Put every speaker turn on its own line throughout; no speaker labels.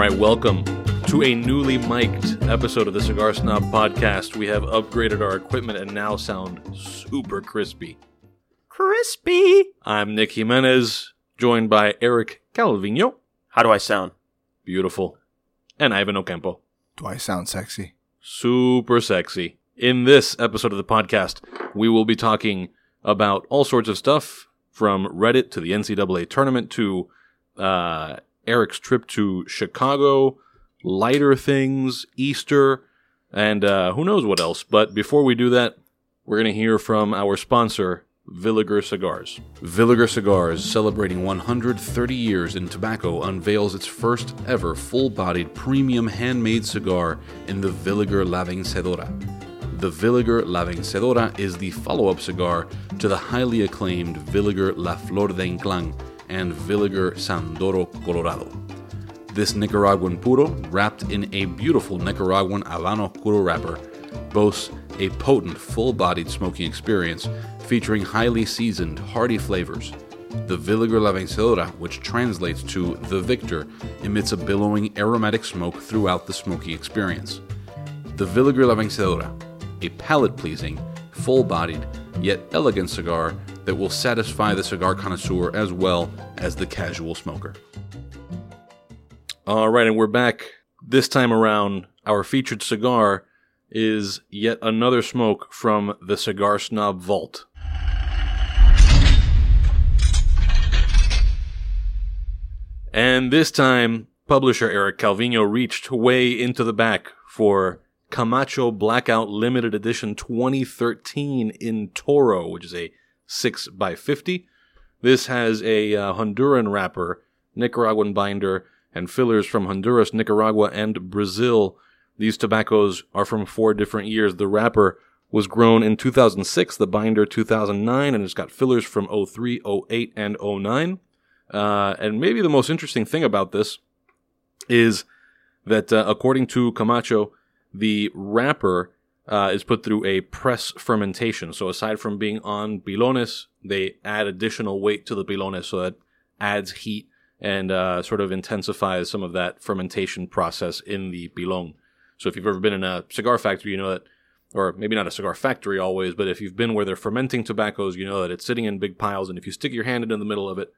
right, welcome to a newly mic'd episode of the Cigar Snob podcast. We have upgraded our equipment and now sound super crispy.
Crispy.
I'm Nick Jimenez, joined by Eric Calvino.
How do I sound?
Beautiful. And Ivan Ocampo.
Do I sound sexy?
Super sexy. In this episode of the podcast, we will be talking about all sorts of stuff from Reddit to the NCAA tournament to uh, Eric's trip to Chicago, lighter things, Easter, and uh, who knows what else. But before we do that, we're going to hear from our sponsor, Villiger Cigars. Villiger Cigars, celebrating 130 years in tobacco, unveils its first ever full bodied premium handmade cigar in the Villiger La Vencedora. The Villiger La Vencedora is the follow up cigar to the highly acclaimed Villiger La Flor de Inclán and Villiger San'Doro Colorado. This Nicaraguan puro, wrapped in a beautiful Nicaraguan Habano Oscuro wrapper, boasts a potent, full bodied smoking experience featuring highly seasoned, hearty flavors. The Villiger La Vencedora, which translates to the victor, emits a billowing aromatic smoke throughout the smoking experience. The Villiger La Vencedora, a palate pleasing, full bodied, yet elegant cigar that will satisfy the cigar connoisseur as well as the casual smoker. All right, and we're back. This time around, our featured cigar is yet another smoke from the Cigar Snob Vault. And this time, publisher Eric Calvino reached way into the back for Camacho Blackout Limited Edition 2013 in Toro, which is a 6x50. This has a uh, Honduran wrapper, Nicaraguan binder, and fillers from Honduras, Nicaragua, and Brazil. These tobaccos are from four different years. The wrapper was grown in 2006, the binder 2009, and it's got fillers from 03, 08, and 09. Uh, and maybe the most interesting thing about this is that uh, according to Camacho, the wrapper uh, is put through a press fermentation. So aside from being on pilones, they add additional weight to the pilones so that adds heat and uh, sort of intensifies some of that fermentation process in the pilon. So if you've ever been in a cigar factory, you know that, or maybe not a cigar factory always, but if you've been where they're fermenting tobaccos, you know that it's sitting in big piles, and if you stick your hand into the middle of it,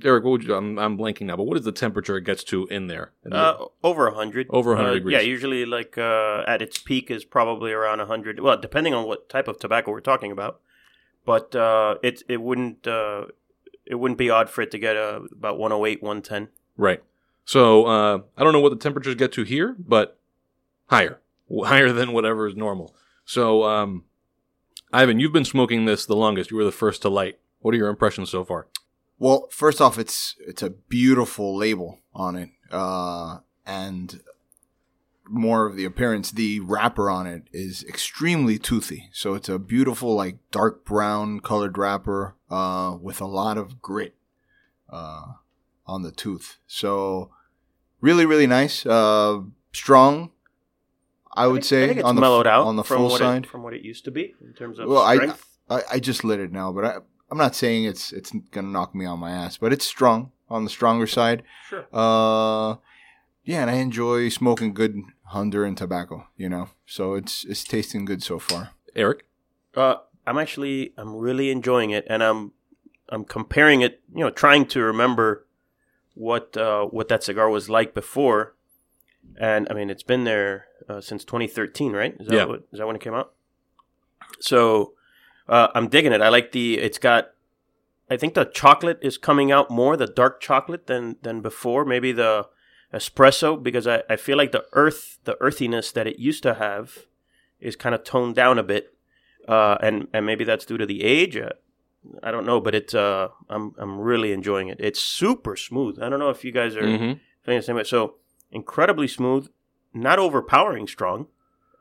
Derek, what would you, I'm, I'm blanking now, but what is the temperature it gets to in there? In the-
Uh, over a hundred.
Over 100
Uh,
degrees.
Yeah, usually like uh, at its peak is probably around hundred. Well, depending on what type of tobacco we're talking about, but uh, it it wouldn't uh, it wouldn't be odd for it to get uh, about 108, 110.
Right. So uh, I don't know what the temperatures get to here, but higher, higher than whatever is normal. So, um, Ivan, you've been smoking this the longest. You were the first to light. What are your impressions so far?
Well, first off, it's it's a beautiful label on it, uh, and more of the appearance. The wrapper on it is extremely toothy, so it's a beautiful, like dark brown colored wrapper uh, with a lot of grit uh, on the tooth. So, really, really nice, uh, strong. I would say
I think it's
on the
mellowed out
on the
from
full side.
it, from what it used to be in terms of strength.
Well, I- I, I just lit it now, but I, I'm not saying it's it's gonna knock me on my ass, but it's strong on the stronger side.
sure.
Uh, yeah, and I enjoy smoking good Honduran tobacco. You know, so it's it's tasting good so far.
Eric?
Uh, I'm actually I'm really enjoying it, and I'm I'm comparing it. You know, trying to remember what uh, what that cigar was like before. And I mean, it's been there uh, since 2013, right? Is that
Yeah.
what, is that when it came out? So uh, I'm digging it. I like the. It's got. I think the chocolate is coming out more, the dark chocolate than than before. Maybe the espresso because I, I feel like the earth the earthiness that it used to have is kind of toned down a bit uh, and and maybe that's due to the age. Uh, I don't know, but it's uh, I'm I'm really enjoying it. It's super smooth. I don't know if you guys are
Mm-hmm.
feeling the same way. So incredibly smooth, not overpowering strong,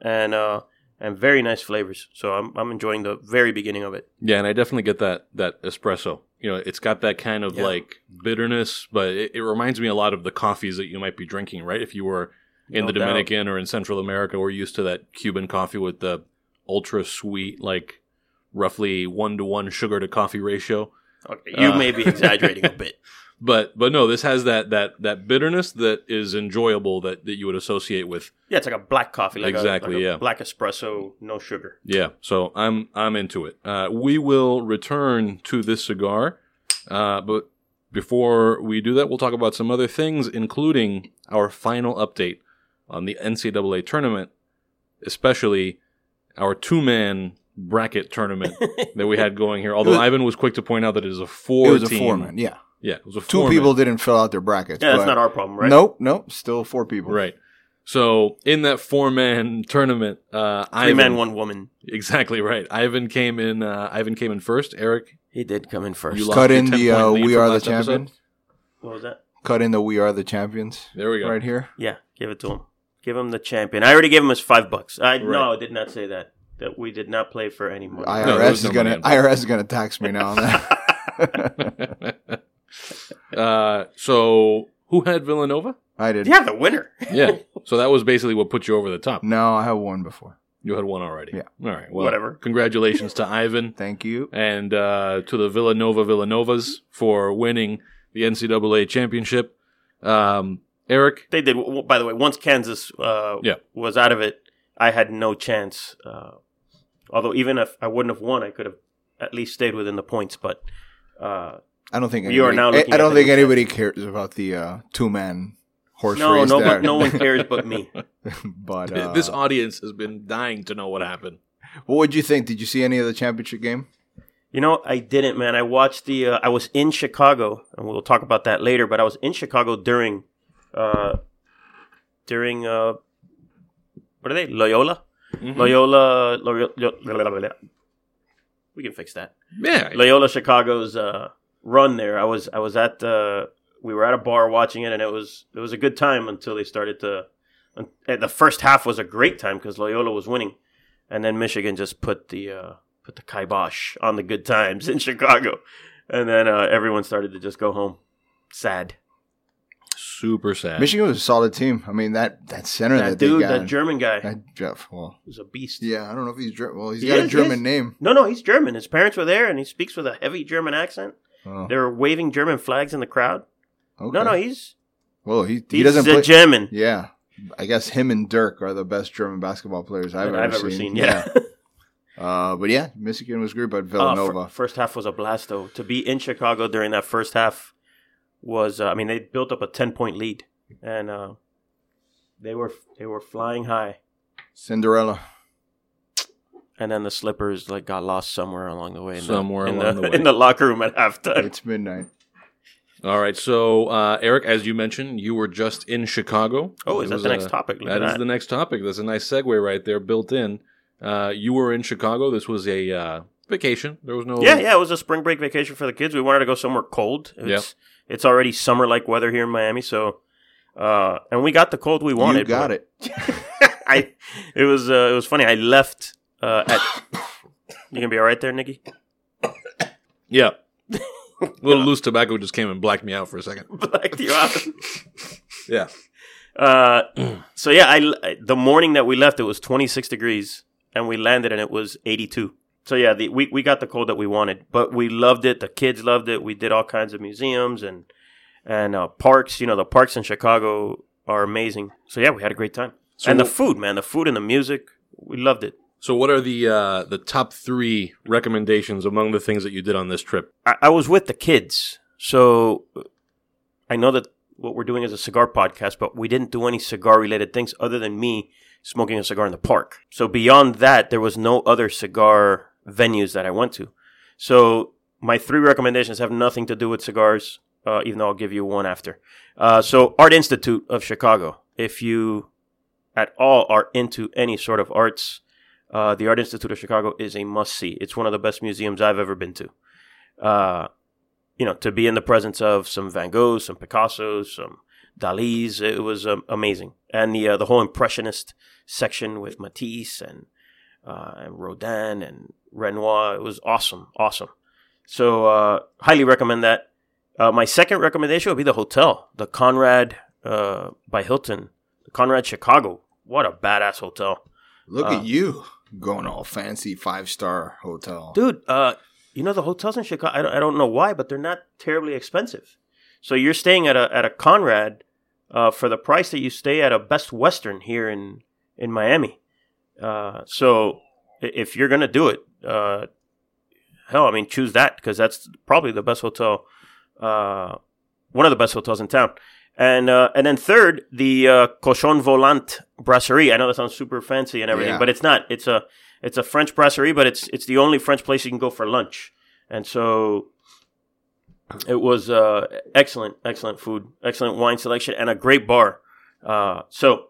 and uh, and very nice flavors. So I'm I'm enjoying the very beginning of it.
Yeah, and I definitely get that that espresso. You know, it's got that kind of
Yeah.
like bitterness, but it, it reminds me a lot of the coffees that you might be drinking, right? If you were in
No
the
doubt.
Dominican or in Central America, we're used to that Cuban coffee with the ultra sweet, like roughly one to one sugar to coffee ratio.
Okay, you
Uh,
may be exaggerating a bit.
But but no, this has that that that bitterness that is enjoyable that that you would associate with
Yeah, it's like a black coffee, like a-
Exactly,
like a
yeah.
black espresso, no sugar.
Yeah, so I'm I'm into it. Uh, we will return to this cigar, uh, but before we do that, we'll talk about some other things, including our final update on the NCAA tournament, especially our two-man bracket tournament that we had going here. Although
was-
Ivan was quick to point out that it is a four.
It was a four man. Yeah,
Yeah, it was a
two
four-man.
people didn't fill out their brackets.
Yeah, that's
but-
not our problem, right?
Nope, nope. Still four people.
Right. So in that four-man tournament, uh,
Three
Ivan,
man, one woman.
Exactly right. Ivan came in. Uh, Ivan came in first. Eric,
He did come in first.
You lost
Cut
your
in
10
the
point
uh,
lead
"We
from
Are the
last episode.
Champions."
What was that?
Cut in the "We Are the Champions"
there we go.
right here.
Yeah, give it to him. Give him the champion. I already gave him his five bucks. I no, I did not say that. That we did not play for any money.
IRS
No, there was
is
no
gonna
involved.
IRS is gonna tax me now on that.
uh, so who had Villanova?
I did.
yeah, the winner.
Yeah. So that was basically what put you over the top.
No, I have one before.
You had one already.
Yeah.
All right. Well,
Whatever.
Congratulations to Ivan
Thank you.
and uh, to the Villanova Villanovas for winning the NCAA championship. Um, Eric,
They did. w- By the way, once Kansas uh,
Yeah.
was out of it, I had no chance. Uh, although even if I wouldn't have won, I could have at least stayed within the points. But uh,
I don't think
You are
anybody,
now
I, I don't think
new
anybody cares about the uh, two man horse
no,
race
no,
there.
but no one cares but me.
but uh,
this audience has been dying to know what happened.
what would you think? Did you see any of the championship game?
You know, I didn't, man. I watched the. Uh, I was in Chicago, and we'll talk about that later. But I was in Chicago during, uh, during uh, what are they? Loyola,
Mm-hmm.
Loyola, Loyola. We can fix that.
Yeah.
Loyola Chicago's uh, run there. I was I was at uh, we were at a bar watching it, and it was it was a good time until they started to. And the first half was a great time because Loyola was winning, and then Michigan just put the uh, put the kibosh on the good times in Chicago, and then uh, everyone started to just go home, sad.
Super sad.
Michigan was a solid team. I mean that that center that,
That dude,
they got.
that German guy,
that Jeff. Well,
was a beast.
yeah, I don't know if he's German. Well, he's
He
got
is,
a German name.
No, no, he's German. His parents were there, and he speaks with a heavy German accent.
Oh,
They were waving German flags in the crowd.
okay.
No, no, he's
Well, he he doesn't
a
play.
German.
Yeah, I guess him and Dirk are the best German basketball players I've, ever,
I've ever
seen.
seen. Yeah.
Uh, but yeah, Michigan was great, but
Uh,
Villanova.
first half was a blast, though. To be in Chicago during that first half was, uh, I mean, they built up a ten point lead, and uh, they were they were flying high,
Cinderella.
And then the slippers like got lost somewhere along the way. In
Somewhere
the, in
along
the,
the way.
in the locker room at halftime.
It's midnight.
All right. So, uh, Eric, as you mentioned, you were just in Chicago.
Oh,
It
is that the next
a-
topic? Look
That
at
the next topic. That's a nice segue right there, built in. Uh, you were in Chicago. This was a uh, vacation. There was no.
Yeah, yeah, it was a spring break vacation for the kids. We wanted to go somewhere cold. It's it's already summer like weather here in Miami, so uh, and we got the cold we wanted.
you got
but-
it.
I it was uh, it was funny. I left uh, at. You gonna be all right there, Nikki?
Yeah. a little loose tobacco just came and blacked me out for a second.
Blacked you out.
Yeah.
Uh, so yeah, I the morning that we left, it was 26 degrees, and we landed, and it was 82. So yeah, the, we we got the cold that we wanted, but we loved it. The kids loved it. We did all kinds of museums and and uh, parks. You know, the parks in Chicago are amazing. So yeah, we had a great time.
So
and the food, man, the food and the music, we loved it.
So, what are the uh, the top three recommendations among the things that you did on this trip?
I, I was with the kids, so I know that what we're doing is a cigar podcast, but we didn't do any cigar related things other than me smoking a cigar in the park. So beyond that, there was no other cigar venues that I went to. So my three recommendations have nothing to do with cigars, uh, even though I'll give you one after. Uh, so Art Institute of Chicago. If you at all are into any sort of arts, uh, the Art Institute of Chicago is a must see. It's one of the best museums I've ever been to. Uh, you know, to be in the presence of some Van Goghs, some Picassos, some Dali's, it was um, amazing. And the uh, the whole impressionist section with Matisse and uh, and Rodin and Renoir, it was awesome, awesome. So uh, highly recommend that. Uh, my second recommendation would be the hotel, the Conrad uh, by Hilton, the Conrad Chicago. What a badass hotel.
Look at you going all fancy five star hotel.
dude. Uh, you know the hotels in Chicago. I don't, I don't know why, but they're not terribly expensive. So you're staying at a at a Conrad uh, for the price that you stay at a Best Western here in in Miami. Uh, so if you're gonna do it, uh, hell, I mean, choose that because that's probably the best hotel, uh, one of the best hotels in town. And uh, and then third, the uh, Cochon Volant Brasserie. I know that sounds super fancy and everything,
Yeah.
but it's not. It's a it's a French brasserie, but it's it's the only French place you can go for lunch. And so it was uh, excellent, excellent food, excellent wine selection, and a great bar. Uh, so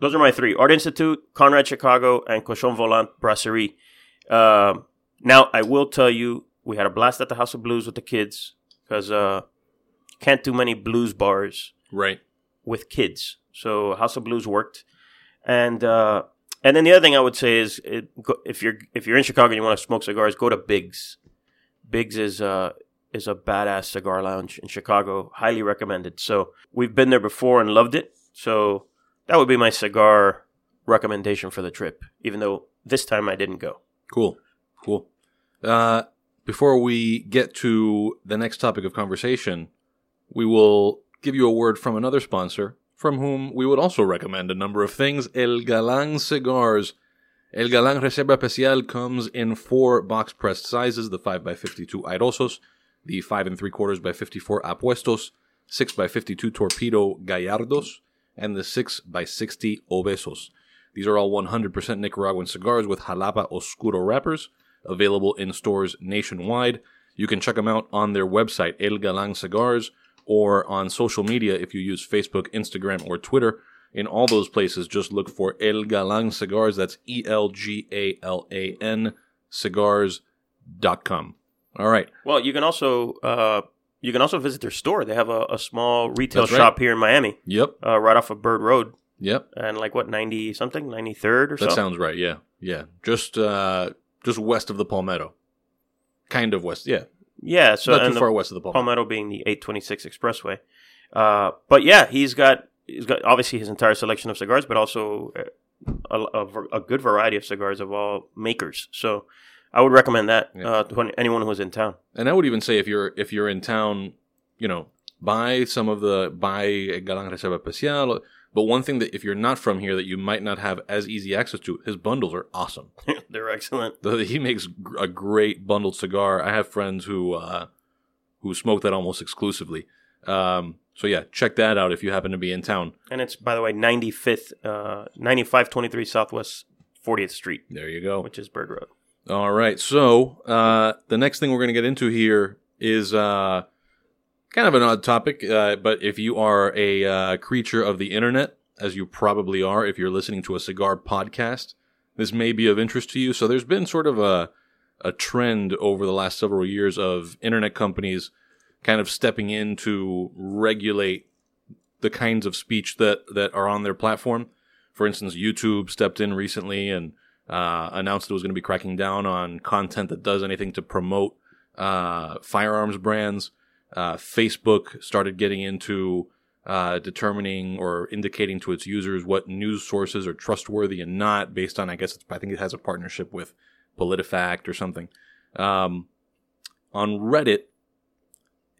those are my three: Art Institute, Conrad Chicago, and Cochon Volant Brasserie. Um now, I will tell you, we had a blast at the House of Blues with the kids because uh, can't do many blues bars
Right.
with kids. So House of Blues worked, and uh, and then the other thing I would say is it, if you're if you're in Chicago and you want to smoke cigars, go to Biggs. Biggs is uh is a badass cigar lounge in Chicago, highly recommended. So we've been there before and loved it. So that would be my cigar recommendation for the trip, even though this time I didn't go.
Cool. Cool. Uh, before we get to the next topic of conversation, we will give you a word from another sponsor from whom we would also recommend a number of things. El Galan Cigars. El Galan Reserva Especial comes in four box pressed sizes the 5x52 Airosos, the 5 and 3 quarters by 54 Apuestos, 6 by 52 Torpedo Gallardos, and the 6 by 60 Obesos. These are all 100% Nicaraguan cigars with Jalapa Oscuro wrappers, available in stores nationwide. You can check them out on their website, El Galan Cigars, or on social media if you use Facebook, Instagram, or Twitter. In all those places, just look for El Galan Cigars. That's E L G A L A N cigars.com. All right.
Well, you can also uh, you can also visit their store. They have a, a small retail
That's right.
shop here in Miami,
Yep.
uh, right off of Bird Road,
Yep.
and like what ninety something, ninety third or something?
That
so.
sounds right. Yeah. Yeah. Just uh just west of the Palmetto. Kind of west. Yeah.
Yeah, so
Not too far west of the Palmetto.
Palmetto being the eight twenty six expressway. Uh, but yeah, he's got he's got obviously his entire selection of cigars, but also a, a, a good variety of cigars of all makers. So I would recommend that
Yeah.
uh, to anyone who's in town.
And I would even say if you're if you're in town, you know, buy some of the buy a Galan Reserva Especial. But one thing that if you're not from here that you might not have as easy access to, his bundles are awesome.
They're excellent.
The- He makes gr- a great bundled cigar. I have friends who uh, who smoke that almost exclusively. Um, so yeah, check that out if you happen to be in town.
And it's by the way ninety fifth, uh, ninety five twenty three Southwest Fortieth Street,
There you go.
which is Bird Road.
All right. So uh, the next thing we're going to get into here is uh, kind of an odd topic, uh, but if you are a uh, creature of the internet, as you probably are, if you're listening to a cigar podcast, this may be of interest to you. So there's been sort of a a trend over the last several years of internet companies kind of stepping in to regulate the kinds of speech that that are on their platform. For instance, YouTube stepped in recently and uh, announced it was going to be cracking down on content that does anything to promote uh, firearms brands. Uh, Facebook started getting into uh, determining or indicating to its users what news sources are trustworthy and not, based on I guess I think it has a partnership with PolitiFact or something. Um, on Reddit,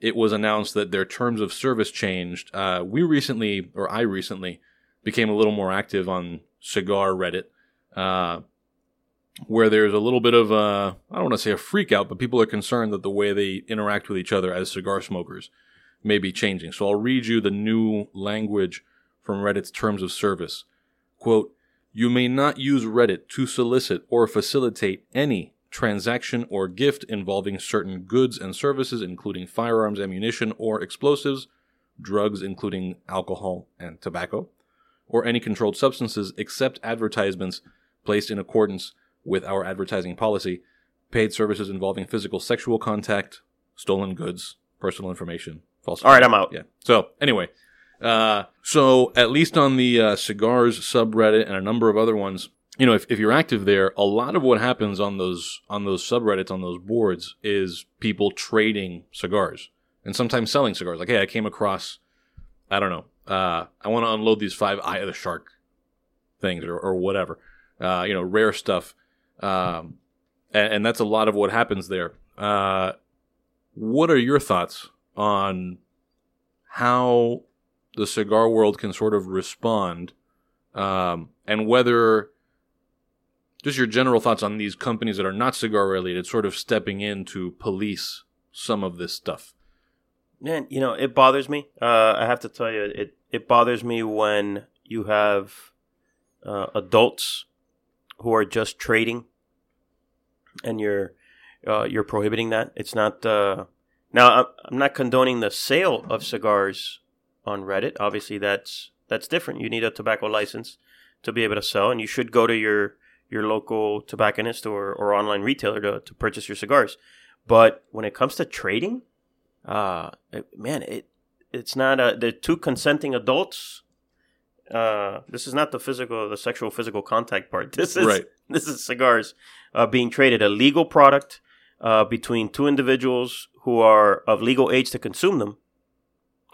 it was announced that their terms of service changed. Uh, we recently, or I recently, became a little more active on Cigar Reddit, uh, where there's a little bit of a, I don't want to say a freak out, but people are concerned that the way they interact with each other as cigar smokers may be changing. So I'll read you the new language from Reddit's terms of service. Quote, you may not use Reddit to solicit or facilitate any transaction or gift involving certain goods and services, including firearms, ammunition, or explosives, drugs, including alcohol and tobacco, or any controlled substances except advertisements placed in accordance with our advertising policy, paid services involving physical sexual contact, stolen goods, personal information, false.
All right, I'm out.
Yeah. So anyway, uh, so at least on the uh, cigars subreddit and a number of other ones, you know, if, if you're active there, a lot of what happens on those on those subreddits on those boards is people trading cigars and sometimes selling cigars. Like, hey, I came across, I don't know, uh, I want to unload these five eye of the shark things or, or whatever, uh, you know, rare stuff, um, and, and that's a lot of what happens there. Uh, what are your thoughts on how the cigar world can sort of respond, um, and whether just your general thoughts on these companies that are not cigar related, sort of stepping in to police some of this stuff.
Man, you know, it bothers me. Uh, I have to tell you, it it bothers me when you have uh, adults who are just trading, and you're uh, you're prohibiting that. It's not. Uh, now, I'm- not condoning the sale of cigars on Reddit. Obviously, that's that's different. You need a tobacco license to be able to sell, and you should go to your your local tobacconist or, or online retailer to, to purchase your cigars. But when it comes to trading, uh, it- man, it it's not a they're two consenting adults. Uh, this is not the physical, the sexual physical contact part. This is
Right.
this is cigars uh, being traded, a legal product uh, between two individuals who are of legal age to consume them.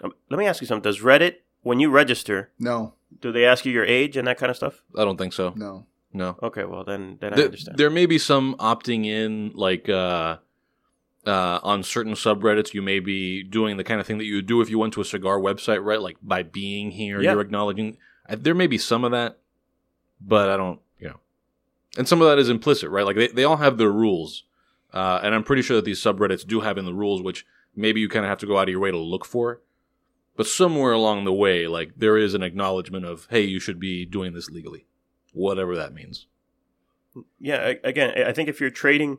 Um, let me ask you something: Does Reddit, when you register,
No,
do they ask you your age and that kind of stuff?
I don't think so.
no.
No.
Okay, well then, then I understand.
there may be some opting in, like uh, uh, on certain subreddits, you may be doing the kind of thing that you would do if you went to a cigar website, right? Like by being here,
Yeah.
you're acknowledging. I, there may be some of that, but I don't, you know. And some of that is implicit, right? Like they, they all have their rules. Uh, and I'm pretty sure that these subreddits do have in the rules, which maybe you kind of have to go out of your way to look for. But somewhere along the way, like there is an acknowledgement of, hey, you should be doing this legally, whatever that means.
yeah, again, I think if you're trading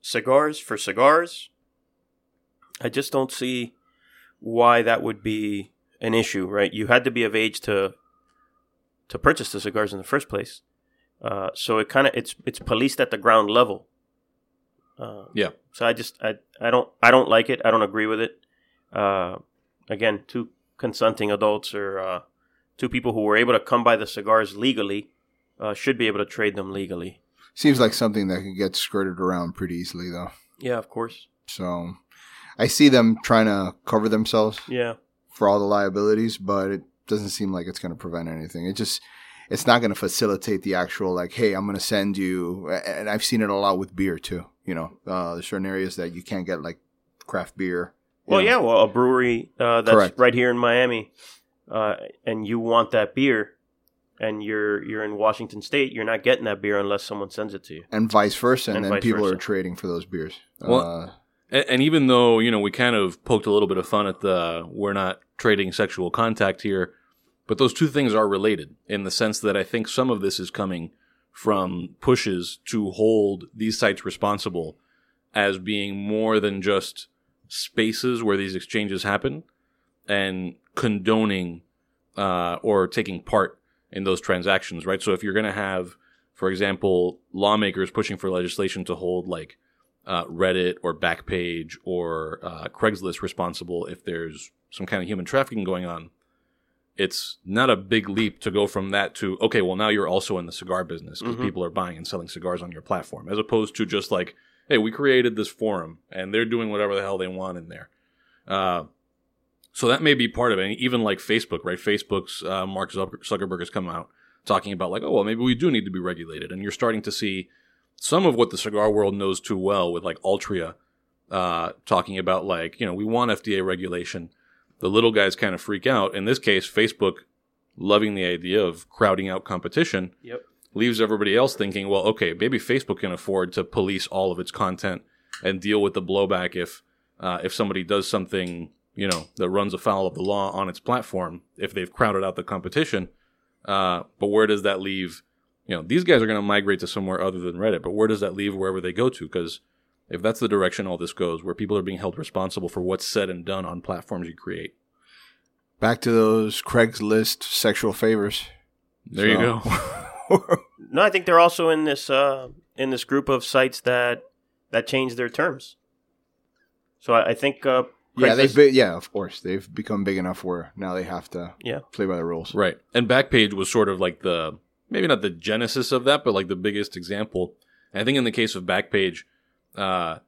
cigars for cigars, I just don't see why that would be an issue, right? You had to be of age to to purchase the cigars in the first place, uh, so it kind of it's it's policed at the ground level. Uh,
Yeah.
So I just I I don't I don't like it. I don't agree with it. Uh, again, two consenting adults or uh, two people who were able to come by the cigars legally uh, should be able to trade them legally.
Seems like something that could get skirted around pretty easily, though.
Yeah, of course.
So I see them trying to cover themselves
Yeah.
for all the liabilities, but it doesn't seem like it's going to prevent anything. It just it's not going to facilitate the actual like, hey, I'm going to send you. And I've seen it a lot with beer too. You know, uh, there's certain areas that you can't get like craft beer.
Well,
know.
yeah. Well, a brewery uh, that's
Correct.
right here in Miami, uh, and you want that beer, and you're you're in Washington State, you're not getting that beer unless someone sends it to you.
and vice versa, and,
And
then people
versa.
are trading for those beers.
Well,
uh,
And, and even though you know we kind of poked a little bit of fun at the we're not trading sexual contact here, but those two things are related in the sense that I think some of this is coming from pushes to hold these sites responsible as being more than just spaces where these exchanges happen and condoning uh, or taking part in those transactions, right? So if you're going to have, for example, lawmakers pushing for legislation to hold like uh, Reddit or Backpage or uh, Craigslist responsible if there's some kind of human trafficking going on. It's not a big leap to go from that to okay, well now you're also in the cigar business because
Mhm.
people are buying and selling cigars on your platform, as opposed to just like, hey, we created this forum and they're doing whatever the hell they want in there. Uh, so that may be part of it. And even like Facebook, right? Facebook's uh, Mark Zuckerberg has come out talking about like, oh well, maybe we do need to be regulated, and you're starting to see some of what the cigar world knows too well with like Altria uh, talking about like, you know, we want FDA regulation. The little guys kind of freak out. In this case, Facebook loving the idea of crowding out competition
Yep.
leaves everybody else thinking, well, okay, maybe Facebook can afford to police all of its content and deal with the blowback if uh, if somebody does something, you know, that runs afoul of the law on its platform if they've crowded out the competition. Uh, but where does that leave? You know, these guys are going to migrate to somewhere other than Reddit, but where does that leave wherever they go to? Because if that's the direction all this goes, where people are being held responsible for what's said and done on platforms you create,
back to those Craigslist sexual favors.
there you go.
No, I think they're also in this uh, in this group of sites that that change their terms. So I, I think uh,
yeah, they've
Craigslist-
be, yeah, of course, they've become big enough where now they have to
Yeah.
play by the rules.
Right. And Backpage was sort of like the maybe not the genesis of that, but like the biggest example. And I think in the case of Backpage, uh,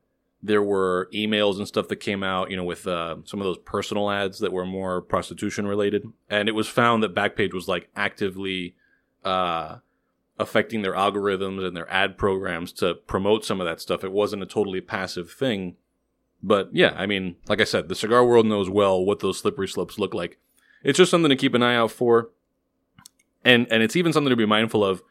there were emails and stuff that came out, you know, with uh, some of those personal ads that were more prostitution related, and it was found that Backpage was like actively uh, affecting their algorithms and their ad programs to promote some of that stuff. It wasn't a totally passive thing. But yeah, I mean, like I said, the cigar world knows well what those slippery slopes look like. It's just something to keep an eye out for. And and it's even something to be mindful of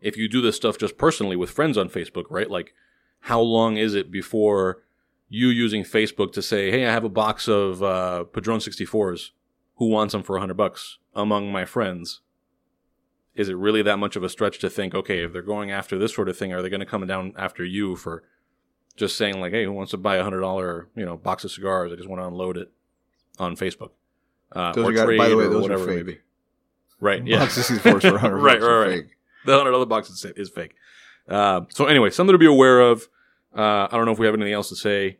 if you do this stuff just personally with friends on Facebook, right? Like how long is it before you using Facebook to say, "Hey, I have a box of uh, Padron 64s. Who wants them for 100 bucks among my friends?" Is it really that much of a stretch to think, okay, if they're going after this sort of thing, are they going to come down after you for just saying like, "Hey, who wants to buy a hundred dollar you know box of cigars? I just want to unload it on Facebook." Uh,
Those
or
got,
trade
by the way,
or
those
whatever
are fake.
be. Right. Yeah.
Box 64s for 100
Right, right, right.
fake.
the hundred dollar box is, is fake. Uh, so anyway, something to be aware of. Uh, I don't know if we have anything else to say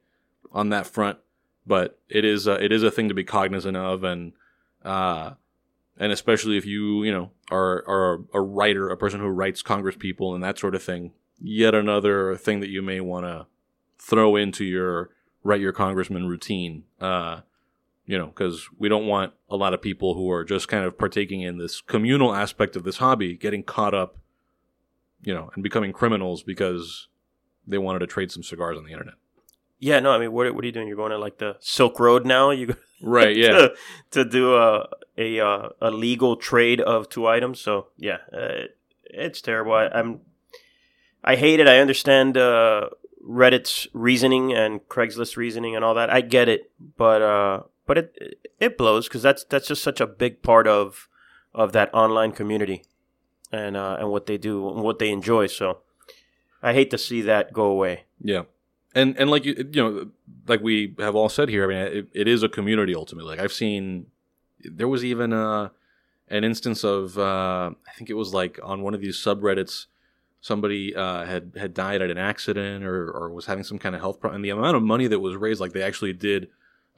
on that front, but it is uh, it is a thing to be cognizant of, and uh, and especially if you you know are are a writer, a person who writes Congress people and that sort of thing. Yet another thing that you may want to throw into your write your congressman routine. Uh, you know, because we don't want a lot of people who are just kind of partaking in this communal aspect of this hobby getting caught up, you know, and becoming criminals because they wanted to trade some cigars on the internet.
Yeah, no, I mean, what, what are you doing? You're going to like the Silk Road now? You go
Right. Yeah.
to, to do a a uh, a legal trade of two items. So yeah, uh, it's terrible. I, I'm I hate it. I understand uh, Reddit's reasoning and Craigslist reasoning and all that. I get it, but uh, but it it blows because that's that's just such a big part of of that online community and uh, and what they do and what they enjoy. So I hate to see that go away.
Yeah. And and like you you know like we have all said here, I mean it, it is a community ultimately. Like I've seen there was even uh an instance of uh I think it was like on one of these subreddits somebody uh had had died at an accident or or was having some kind of health problem and the amount of money that was raised like they actually did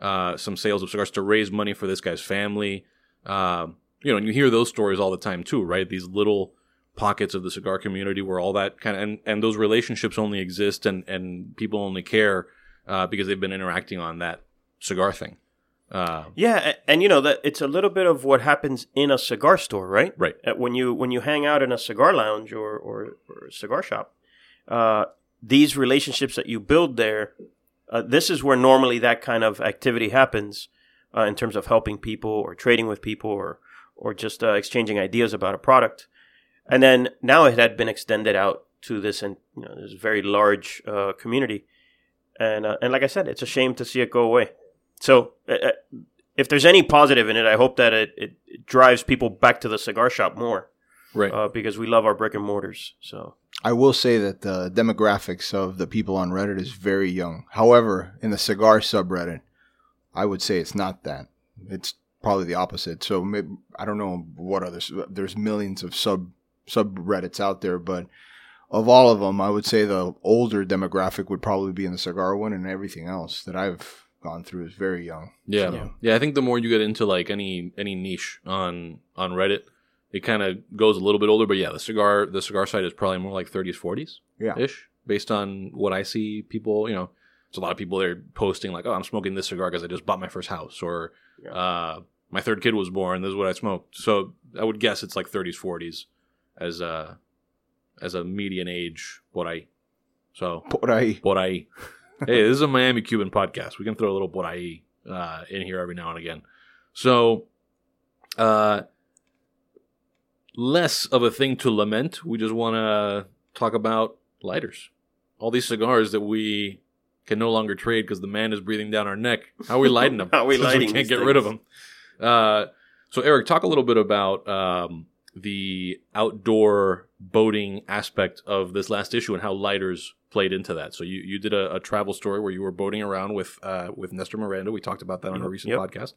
uh some sales of cigars to raise money for this guy's family. Um you know, and you hear those stories all the time too, right? These little pockets of the cigar community where all that kind of and, and those relationships only exist and and people only care uh, because they've been interacting on that cigar thing. Uh,
Yeah, and you know that it's a little bit of what happens in a cigar store, right?
Right.
Uh, When you when you hang out in a cigar lounge or or, or a cigar shop, uh, these relationships that you build there, uh, this is where normally that kind of activity happens uh, in terms of helping people or trading with people or or just uh, exchanging ideas about a product. And then now it had been extended out to this and you know this very large uh, community, and uh, and like I said, it's a shame to see it go away. So uh, uh, if there's any positive in it, I hope that it, it, it drives people back to the cigar shop more
right.
uh, because we love our brick and mortars. So
I will say that the demographics of the people on Reddit is very young. However, in the cigar subreddit, I would say it's not that. It's probably the opposite. So maybe, I don't know what others. There's millions of sub subreddits out there, but of all of them, I would say the older demographic would probably be in the cigar one, and everything else that I've gone through is very young.
yeah.
So-
yeah, I think the more you get into like any any niche on on Reddit, it kind of goes a little bit older. But yeah, the cigar the cigar side is probably more like 30s, 40s
Yeah.
ish, based on what I see. People, you know, it's a lot of people there posting like, "Oh, I'm smoking this cigar because I just bought my first house," or
Yeah.
uh, "My third kid was born. This is what I smoked." So I would guess it's like 30s, 40s as a as a median age. What I so
what I
what ahí. Hey, this is a Miami Cuban podcast. We can throw a little por ahí uh, in here every now and again. So, uh, less of a thing to lament. We just want to talk about lighters. All these cigars that we can no longer trade because the man is breathing down our neck. How are we lighting them?
How are we lighting
We can't get rid of them. Uh, so, Eric, talk a little bit about um, the outdoor boating aspect of this last issue and how lighters played into that. So, you, you did a, a travel story where you were boating around with uh, with Nestor Miranda. We talked about that on a recent
yep.
podcast.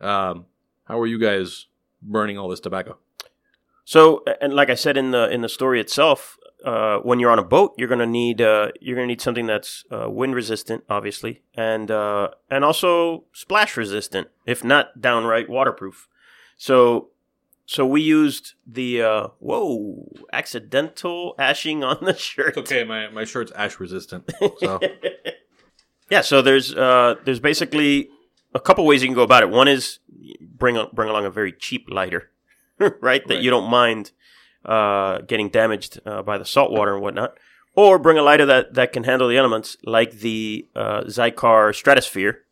Um, how are you guys burning all this tobacco?
So, and like I said in the in the story itself, uh, when you're on a boat, you're gonna need uh, you're gonna need something that's uh, wind resistant, obviously, and uh, and also splash resistant, if not downright waterproof. So, so we used the uh, whoa accidental ashing on the shirt.
Okay, my, my shirt's ash resistant. So,
yeah, so there's uh, there's basically a couple ways you can go about it. One is bring a, bring along a very cheap lighter, right? That
Right.
you don't mind uh, getting damaged uh, by the salt water and whatnot. or bring a lighter that, that can handle the elements, like the uh, Xikar Stratosphere,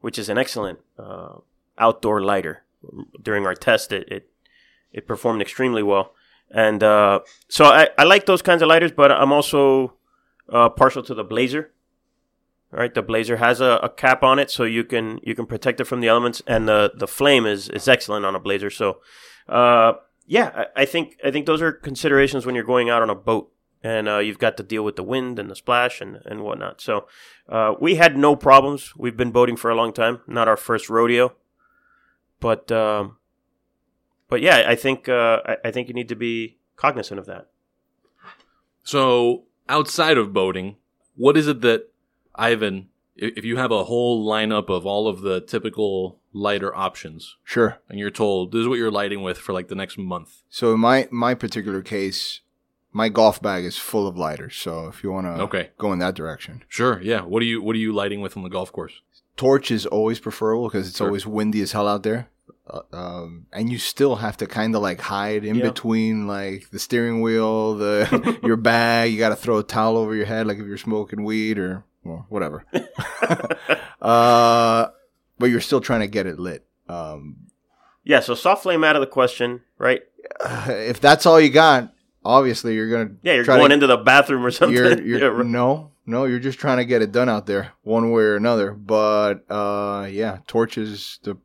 which is an excellent uh, outdoor lighter. During our test, it it, it performed extremely well, and uh, so I, I like those kinds of lighters. But I'm also uh, partial to the Blazer. All right, the Blazer has a, a, cap on it, so you can you can protect it from the elements, and the the flame is is excellent on a Blazer. So, uh, yeah, I, I think I think those are considerations when you're going out on a boat and uh, you've got to deal with the wind and the splash and, and whatnot. So uh, we had no problems. We've been boating for a long time, not our first rodeo, but um, but yeah, I think uh, I, I think you need to be cognizant of that.
So outside of boating, what is it that Ivan, if you have a whole lineup of all of the typical lighter options,
Sure.
and you're told this is what you're lighting with for like the next month,
So in my my particular case, my golf bag is full of lighters. So if you want to
Okay.
go in that direction,
sure, yeah. What are you What are you lighting with on the golf course?
torch is always preferable because it's
Sure.
always windy as hell out there. Uh, um, and you still have to kind of like hide in
Yeah.
between like the steering wheel, the your bag. You got to throw a towel over your head, like if you're smoking weed or well, whatever. uh, but you're still trying to get it lit. Um,
Yeah, so soft flame out of the question, right?
if that's all you got, obviously you're gonna
Yeah, you're going
to,
into the bathroom or something.
You're, you're,
Yeah, right.
no, no, you're just trying to get it done out there, one way or another. But uh, yeah, torches the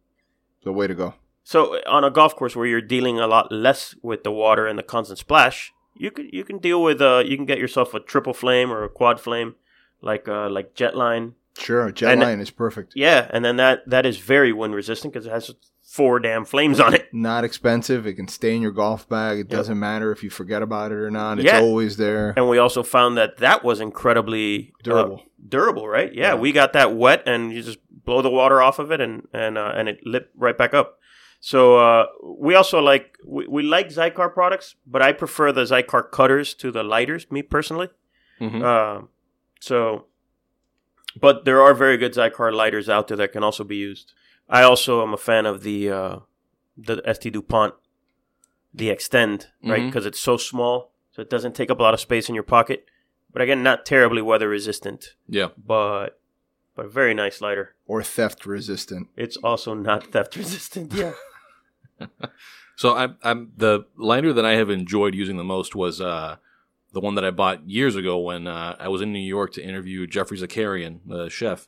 the way to go.
So on a golf course where you're dealing a lot less with the water and the constant splash, you can you can deal with uh you can get yourself a triple flame or a quad flame, like uh like Jetline.
Sure, jet
And-
line is perfect.
Yeah, and then that that is very wind resistant because it has four damn flames on it.
Not expensive. It can stay in your golf bag. It
Yep.
doesn't matter if you forget about it or not. It's
Yeah.
always there.
And we also found that that was incredibly uh,
Durable.
durable, right? Yeah,
Yeah.
we got that wet, and you just blow the water off of it, and and uh, and it lit right back up. So uh, we also like we, we like Xikar products, but I prefer the Xikar cutters to the lighters. Me personally.
Mhm.
Um, so, but there are very good Xikar lighters out there that can also be used. I also am a fan of the uh, the ST Dupont, the Extend, right?
Mhm.
Because it's so small, so it doesn't take up a lot of space in your pocket. But again, not terribly weather resistant,
Yeah,
but but very nice lighter.
Or theft resistant.
It's also not theft resistant. Yeah.
So I'm, I'm the lighter that I have enjoyed using the most was uh, the one that I bought years ago when uh, I was in New York to interview Geoffrey Zakarian, the chef,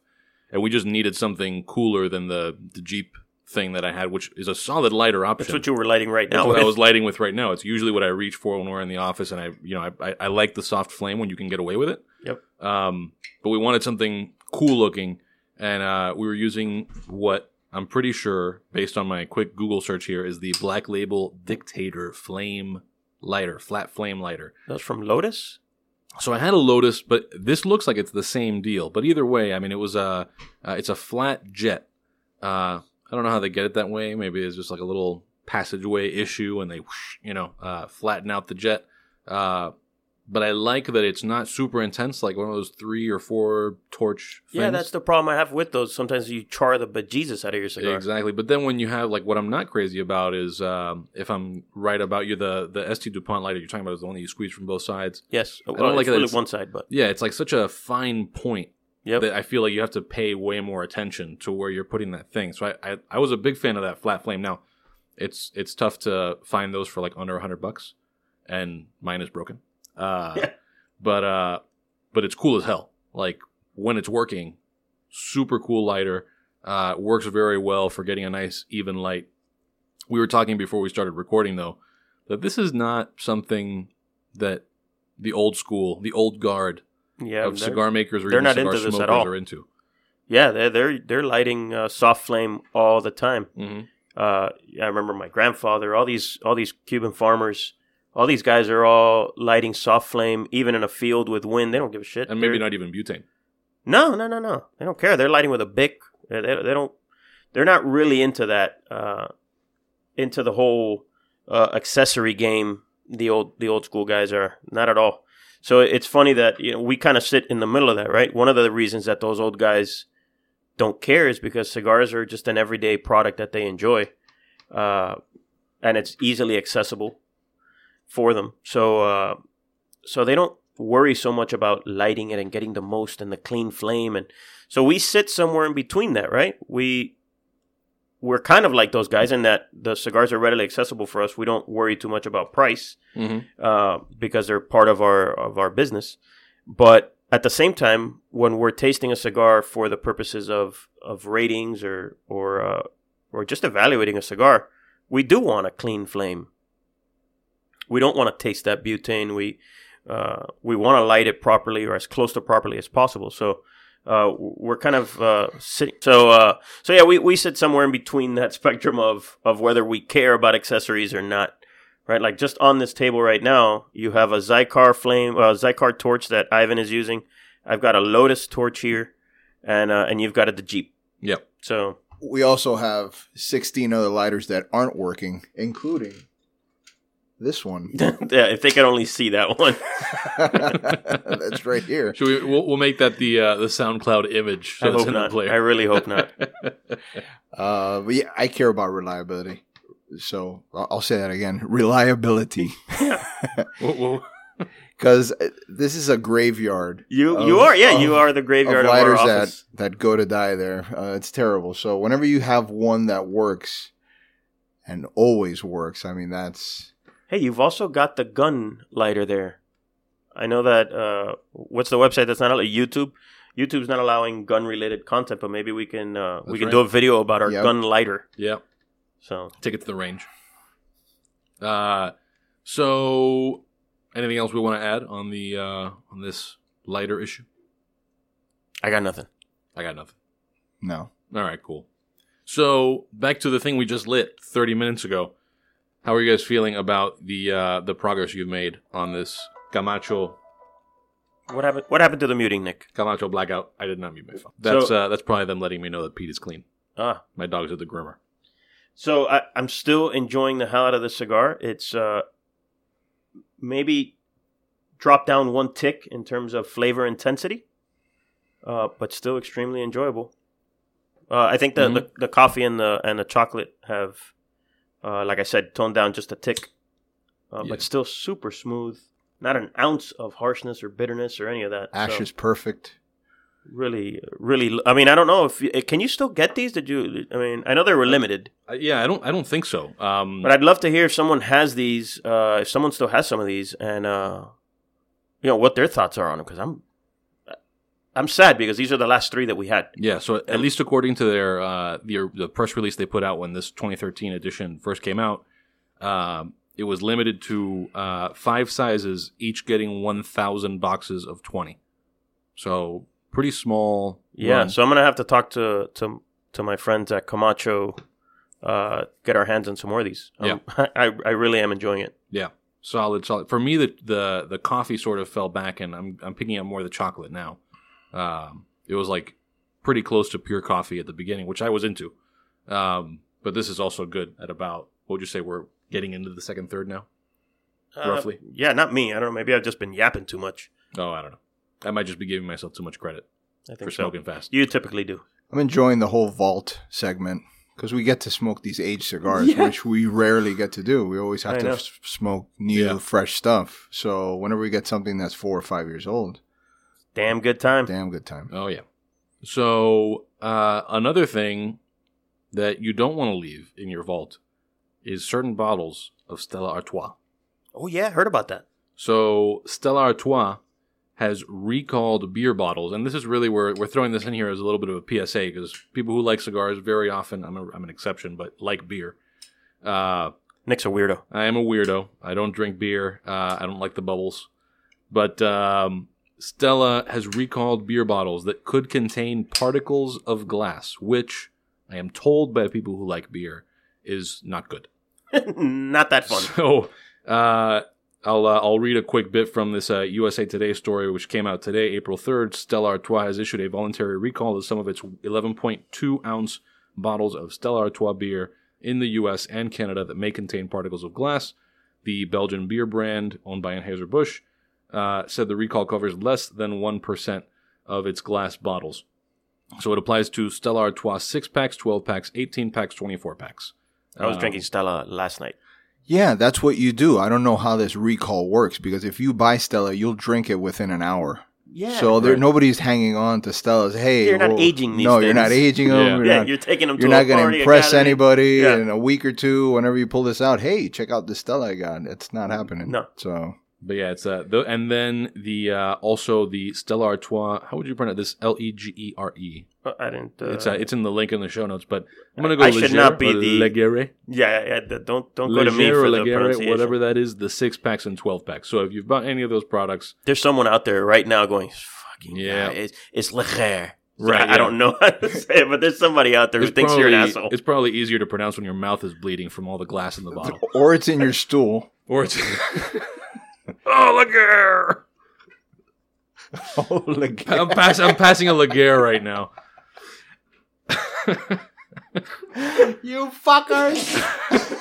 and we just needed something cooler than the the Jeep thing that I had, which is a solid lighter option.
That's what you were lighting right
That's
now.
what I was lighting with right now. It's usually what I reach for when we're in the office, and I, you know, I, I, I like the soft flame when you can get away with it.
Yep.
Um, but we wanted something cool looking, and uh, we were using what I'm pretty sure, based on my quick Google search here, is the Black Label Dictator Flame Lighter, flat flame lighter.
That's from Lotus.
So I had a Lotus, but this looks like it's the same deal. But either way, I mean, it was a, uh, it's a flat jet. Uh, I don't know how they get it that way. Maybe it's just like a little passageway issue, and they, whoosh, you know, uh, flatten out the jet. Uh, but I like that it's not super intense, like one of those three or four torch. Things.
Yeah, that's the problem I have with those. Sometimes you char the bejesus out of your cigar.
Exactly, but then when you have like what I'm not crazy about is um, if I'm right about you, the the ST Dupont lighter you're talking about is the one that you squeeze from both sides.
Yes.
I don't
Well,
like
it's really
it's-
one side, but
Yeah, it's like such a fine point
yep.
that I feel like you have to pay way more attention to where you're putting that thing. So I, I, I was a big fan of that flat flame. Now, it's it's tough to find those for like under a hundred bucks, and mine is broken. Uh,
Yeah.
but uh, but it's cool as hell. Like when it's working, super cool lighter. Uh, works very well for getting a nice even light. We were talking before we started recording though that this is not something that the old school, the old guard
yeah,
of cigar makers or
they're
even
not
cigar
into this at
smokers
all.
are into.
Yeah, they're they're they're lighting uh, soft flame all the time.
hmm
Uh, I remember my grandfather. All these all these Cuban farmers. All these guys are all lighting soft flame, even in a field with wind. They don't give a shit.
And maybe
They're-
not even butane.
No, no, no, no. They don't care. They're lighting with a bic. They, they, they don't. They're not really into that. Uh, into the whole uh, accessory game. The old the old school guys are not at all. So it's funny that you know we kind of sit in the middle of that, right? One of the reasons that those old guys don't care is because cigars are just an everyday product that they enjoy, uh, and it's easily accessible for them. So uh, so they don't worry so much about lighting it and getting the most and the clean flame and so we sit somewhere in between that, right? We we're kind of like those guys in that the cigars are readily accessible for us. We don't worry too much about price
Mm-hmm.
uh, because they're part of our of our business. But at the same time, when we're tasting a cigar for the purposes of of ratings or or uh, or just evaluating a cigar, we do want a clean flame. We don't want to taste that butane. We uh, we want to light it properly or as close to properly as possible. So uh, we're kind of uh, sitting. So uh, so yeah, we, we sit somewhere in between that spectrum of of whether we care about accessories or not. Right, like just on this table right now, you have a Xikar flame, uh, Xikar torch that Ivan is using. I've got a Lotus torch here, and uh, and you've got it the Jeep.
Yep.
So
We also have 16 other lighters that aren't working, including this one.
yeah, if they could only see that one.
That's right here.
Should we? We'll, we'll make that the uh, the SoundCloud image.
I hope not.
player.
I really hope not.
Uh, but yeah, I care about reliability. So I'll I'll say that again: reliability,
We'll- we'll-
because this is a graveyard.
You
of-
you are yeah you are the graveyard
of
of, our
that that go to die there. Uh, it's terrible. So whenever you have one that works and always works, I mean that's
Hey, you've also got the gun lighter there. I know that. Uh, what's the website that's not allowed? YouTube. YouTube's not allowing gun related content, but maybe we can uh, we can
right.
do a video about our
Yep.
gun lighter.
yeah.
So
Take it to the range. Uh, so anything else we want to add on the uh, on this lighter issue?
I got nothing.
I got nothing.
no.
All right, cool. So back to the thing we just lit 30 minutes ago. How are you guys feeling about the uh, the progress you've made on this Camacho
What happened? What happened to the muting, Nick?
Camacho blackout? I did not mute my phone. That's
So-
uh, that's probably them letting me know that Pete is clean.
Ah,
My dog's are the groomer.
So I, I'm still enjoying the hell out of this cigar. It's uh, maybe dropped down one tick in terms of flavor intensity, uh, but still extremely enjoyable. Uh, I think the,
Mhm.
the the coffee and the and the chocolate have, uh, like I said, toned down just a tick, uh,
Yeah.
but still super smooth. Not an ounce of harshness or bitterness or any of that.
Ash
So
is perfect.
really, really. I mean, I don't know if you, can you still get these. Did you? I mean, I know they were limited.
Uh, yeah, I don't I don't think so. Um,
But I'd love to hear if someone has these, uh, if someone still has some of these, and uh, you know what their thoughts are on them. Because I'm, I'm sad because these are the last three that we had.
Yeah, so at least according to their uh, the the press release they put out when this 2013 edition first came out, um, it was limited to uh, five sizes, each getting 1,000 boxes of 20. So pretty small.
Yeah,
run.
so I'm gonna have to talk to to to my friends at Camacho, uh, get our hands on some more of these. Um, I I really am enjoying it.
yeah, solid, solid. For me, the the the coffee sort of fell back, and I'm I'm picking up more of the chocolate now. Um, it was like pretty close to pure coffee at the beginning, which I was into. Um, but this is also good at about what would you say we're getting into the second third now?
Uh,
Roughly.
yeah, not me. I don't know. Maybe I've just been yapping too much.
Oh, I don't know. I might just be giving myself too much credit
I
for
think so.
smoking fast.
You typically do.
I'm enjoying the whole vault segment because we get to smoke these aged cigars,
Yeah.
which we rarely get to do. We always have
I
to
know.
s- smoke new,
Yeah.
fresh stuff. So whenever we get something that's four or five years old,
Damn good time.
damn good time.
Oh yeah. So uh, another thing that you don't want to leave in your vault is certain bottles of Stella Artois.
Oh yeah, heard about that.
So Stella Artois has recalled beer bottles, and this is really where we're throwing this in here as a little bit of a PSA because people who like cigars very often, I'm, a, I'm an exception, but like beer. Uh,
Nick's a weirdo.
I am a weirdo. I don't drink beer. Uh, I don't like the bubbles. But um, Stella has recalled beer bottles that could contain particles of glass, which I am told by people who like beer is not good.
not that fun.
So uh, I'll uh, I'll read a quick bit from this uh, USA Today story, which came out today, April third. Stella Artois has issued a voluntary recall of some of its 11.2 ounce bottles of Stella Artois beer in the U.S. and Canada that may contain particles of glass. The Belgian beer brand, owned by Anheuser Busch, uh, said the recall covers less than one percent of its glass bottles. So it applies to Stella Artois six packs, twelve packs, eighteen packs, twenty four packs.
I was
Um,
drinking Stella last night.
Yeah, that's what you do. I don't know how this recall works because if you buy Stella, you'll drink it within an hour.
Yeah.
so there, nobody's hanging on to Stella's. Hey,
You're not
well-
aging these
No, you're not aging them.
Yeah.
You're
yeah,
not,
you're taking them.
you're
to
not going to impress
academy.
anybody
Yeah.
in a week or two. Whenever you pull this out, hey, check out the Stella I got. It's not happening.
No.
So
But yeah, it's uh, the, and then the uh, also the Stella Artois. How would you pronounce this? L e g e r e.
Uh, didn't. Uh,
It's uh, it's in the link in the show notes. But I'm gonna go.
I should not be the-
Legere.
yeah, yeah. yeah, Don't don't go to me for
or
the
Legere,
pronunciation.
whatever that is. The six packs and twelve packs. So if you've bought any of those products,
There's someone out there right now going, "Fucking
Yeah.
yeah, it's it's leger."
Right,
I,
yeah.
I don't know how to say it, but there's somebody out there who thinks
probably,
you're an asshole.
It's probably easier to pronounce when your mouth is bleeding from all the glass in the bottle,
or it's in your stool.
or it's oh Legere.
oh, like,
I'm, pass- I'm passing a Legere right now.
you fuckers!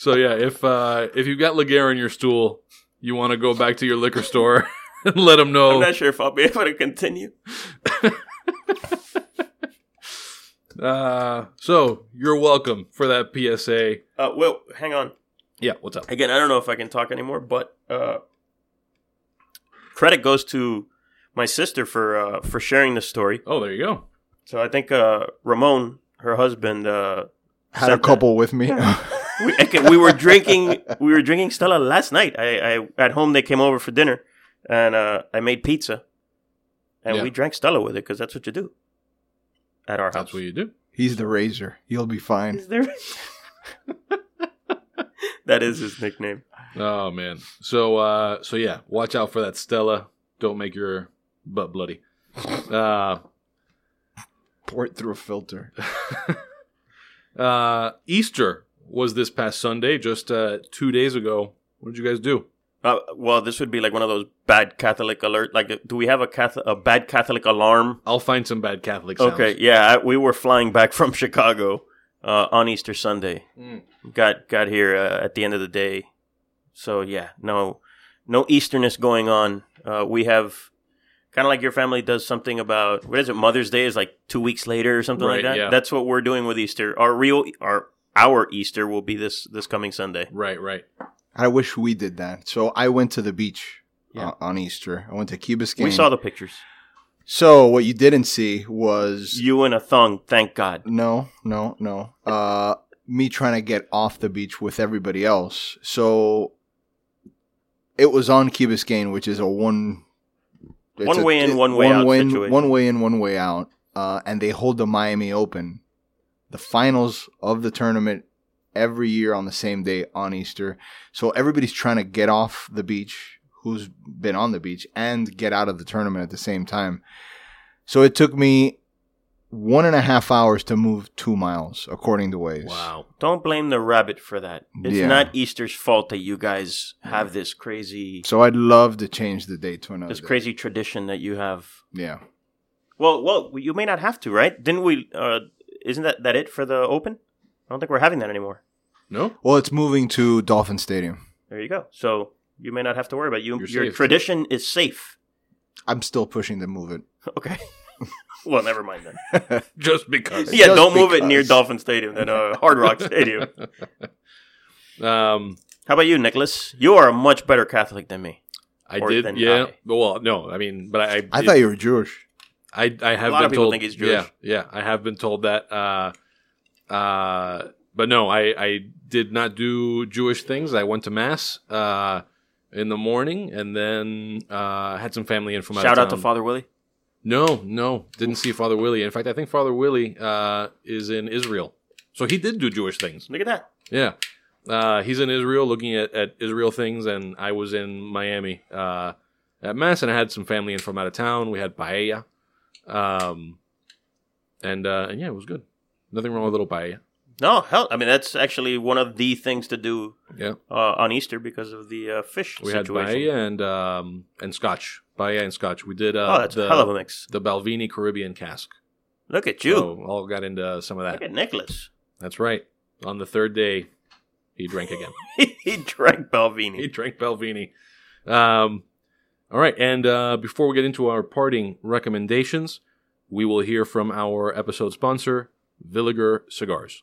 So yeah, if uh, if you've got Legare in your stool, you want to go back to your liquor store and let them know.
I'm not sure if I'll be able to continue.
Uh, so you're welcome for that PSA.
Uh, well, hang on.
Yeah, what's up?
Again, I don't know if I can talk anymore, but uh, credit goes to my sister for uh, for sharing this story.
Oh, there you go.
So I think uh, Ramon, her husband, uh,
Had a
sent that.
couple with me.
we, okay, we were drinking we were drinking Stella last night. I, I at home they came over for dinner, and uh, I made pizza, and
Yeah.
we drank Stella with it because that's what you do at our house.
That's what you do.
He's the razor. You'll be fine.
Is there? that is his nickname.
Oh man. So uh, so yeah, watch out for that Stella. Don't make your butt bloody. Uh,
Pour it through a filter.
uh, Easter was this past Sunday, just uh, two days ago. What did you guys do?
Uh, well, this would be like one of those bad Catholic alert. Like, do we have a Catholic, a bad Catholic alarm?
I'll find some bad Catholic sounds.
Okay, yeah, I, we were flying back from Chicago uh, on Easter Sunday.
Mm.
Got got here uh, at the end of the day, so yeah, no, no Easterness going on. Uh, we have kind of like your family does something about what is it? Mother's Day is like two weeks later or something
Right,
like that.
yeah.
That's what we're doing with Easter. Our real our our Easter will be this this coming Sunday.
Right, right.
I wish we did that. So I went to the beach
Yeah.
uh, on Easter. I went to Key Biscayne.
We saw the pictures.
So what you didn't see was
You in a thong, thank God.
no, no, no. Uh, me trying to get off the beach with everybody else. So it was on Key Biscayne, which is a one
One
a-
way in, one way out
in,
situation.
One way in, one way out. Uh, and they hold the Miami Open, the finals of the tournament every year on the same day on Easter. So everybody's trying to get off the beach who's been on the beach and get out of the tournament at the same time. So it took me one and a half hours to move two miles, according to Waze.
Wow.
Don't blame the rabbit for that. It's
Yeah.
not Easter's fault that you guys have this crazy
So I'd love to change the date to another.
this
day.
crazy tradition that you have.
Yeah.
Well, well, you may not have to, right? Didn't we? Uh, isn't that that it for the Open? I don't think we're having that anymore.
No?
Well, it's moving to Dolphin Stadium.
There you go. So you may not have to worry about it. you.
You're
your
safe.
tradition is safe.
I'm still pushing to move it.
Okay. well, never mind then.
Just because.
Yeah,
Just
don't move it near. Dolphin Stadium than uh, Hard Rock Stadium.
Um,
How about you, Nicholas? You are a much better Catholic than me.
I did, yeah.
I.
Well, no, I mean, but I,
I
it-
thought you were Jewish.
I, I have
A lot
been
of people
told.
think he's Jewish.
Yeah, yeah, I have been told that. Uh, uh, but no, I, I did not do Jewish things. I went to mass uh, in the morning, and then uh, had some family in from out of town.
Shout out to. Father Willie.
No, no, didn't see Father Willie. In fact, I think Father Willie uh, is in Israel, so he did do Jewish things.
Look at that.
Yeah. Uh, he's in Israel looking at, at Israel things, and I was in Miami uh, at Mass, and I had some family in from out of town. We had paella. Um, and, uh, and yeah, it was good. Nothing wrong with a little paella.
No, hell, I mean that's actually one of the things to do
Yeah.
uh, on Easter because of the uh, fish
We had
situation.
paella and, um, and scotch. Paella and scotch. We did uh,
oh, that's
the,
a hell of a mix.
the Balvenie Caribbean cask.
Look at you.
So all got into some of that.
Look at Nicholas.
That's right. On the third day, he drank again.
he drank Balvenie.
he drank Balvenie. Um, all right, and uh, before we get into our parting recommendations, we will hear from our episode sponsor, Villiger Cigars.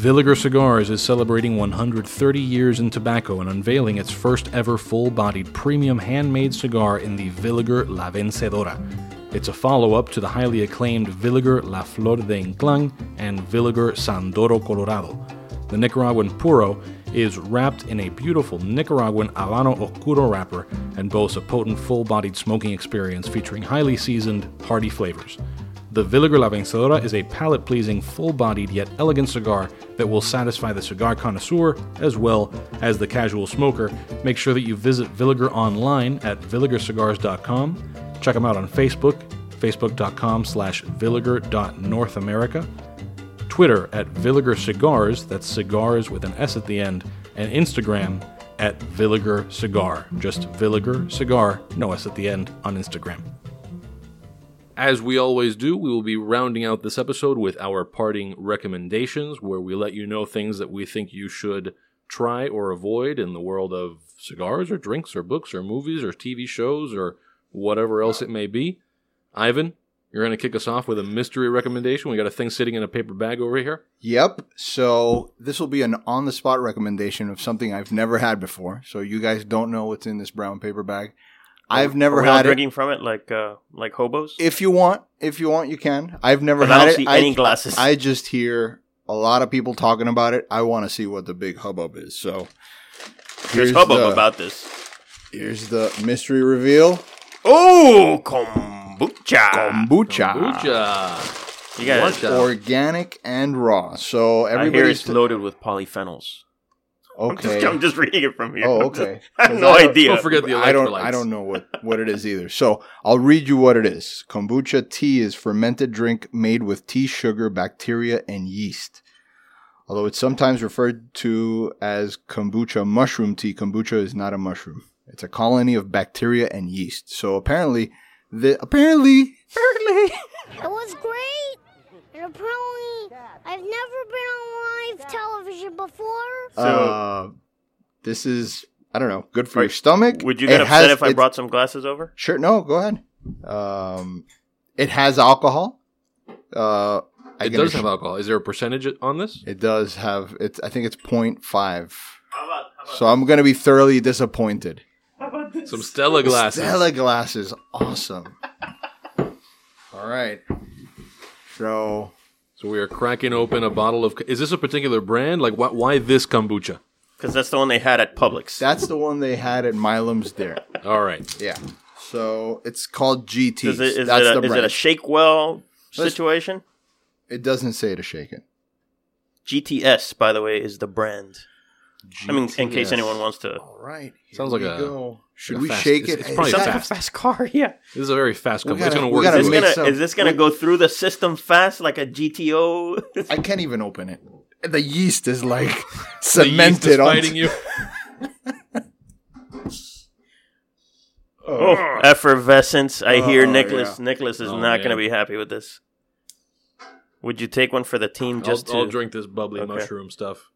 Villiger Cigars is celebrating 130 years in tobacco and unveiling its first ever full bodied premium handmade cigar in the Villiger La Vencedora. It's a follow up to the highly acclaimed Villiger La Flor de Inclán and Villiger San'Doro Colorado. The Nicaraguan Puro is wrapped in a beautiful Nicaraguan Habano Oscuro wrapper and boasts a potent full bodied smoking experience featuring highly seasoned, hearty flavors. The Villiger La Vencedora is a palate pleasing, full bodied yet elegant cigar that will satisfy the cigar connoisseur as well as the casual smoker. Make sure that you visit Villiger online at villigercigars.com. Check them out on Facebook, facebook.com slash villiger.northamerica, Twitter at Villiger Cigars, that's cigars with an S at the end, and Instagram at Villiger Cigar. Just Villiger Cigar, no S at the end on Instagram. As we always do, we will be rounding out this episode with our parting recommendations, where we let you know things that we think you should try or avoid in the world of cigars or drinks or books or movies or TV shows or whatever else it may be. Ivan, you're going to kick us off with a mystery recommendation. We got a thing sitting in a paper bag over here.
Yep. So this will be an on the spot recommendation of something I've never had before. So you guys don't know what's in this brown paper bag. I've never
Are we all
had it.
drinking from it like uh, like hobos.
If you want, if you want, you can. I've never
But I
had
don't
it.
see
I,
any glasses.
I just hear a lot of people talking about it. I want to see what the big hubbub is. So
There's hubbub
the,
about this.
Here's the mystery reveal.
Oh, kombucha.
Kombucha.
Kombucha.
You guys,
Kombucha.
Organic and raw. So
I hear
everybody's
it's loaded with polyphenols. I'm just,
okay.
I'm just reading it from here.
Oh,
I'm just-
okay.
I have
'Cause
no
I
idea.
Don't forget the
I don't. I don't know what what it is either. So I'll read you what it is. Kombucha tea is fermented drink made with tea sugar, bacteria, and yeast. Although it's sometimes referred to as kombucha mushroom tea, kombucha is not a mushroom. It's a colony of bacteria and yeast. So apparently, the apparently apparently
It was great. And apparently, I've never been on live television before.
So-
uh, this is I don't know good for your stomach.
Would you get
It
upset
has-
if I brought some glasses over?
Sure. No, go ahead. Um, it has alcohol. Uh, I
It does
ass-
have alcohol. Is there a percentage on this?
It does have. It's. I think it's 0.5. So I'm gonna be thoroughly disappointed.
Some Stella glasses.
Stella glasses, awesome. All right. So
So we are cracking open a bottle of. Is this a particular brand? Like, why, why this kombucha?
Because that's the one they had at Publix.
that's the one they had at Milam's there.
All right.
Yeah. So it's called GT.
is it, is,
that's
it
the
a, is
brand.
it a shake well situation?
it doesn't say to shake it.
GTS, by the way, is the brand. I mean, in case anyone wants to.
All right. here
Sounds like
we
a-
go. Should
a
we
fast-
shake
it's-
it?
it's probably
Is
Sounds
that-
like a fast car, yeah.
This is a very fast
We
company. It's
gotta-
going to
we
work.
gotta
Is this
make
gonna
some-
is this gonna go through the system fast like a GTO?
I can't even open it. The yeast is like
The yeast is
cemented on.
fighting you.
Oh. oh, effervescence! I hear
Oh,
Nicholas.
yeah.
Nicholas is
Oh,
not
man.
gonna be happy with this. Would you take one for the team just
I'll,
to?
I'll drink this bubbly
Okay.
mushroom stuff.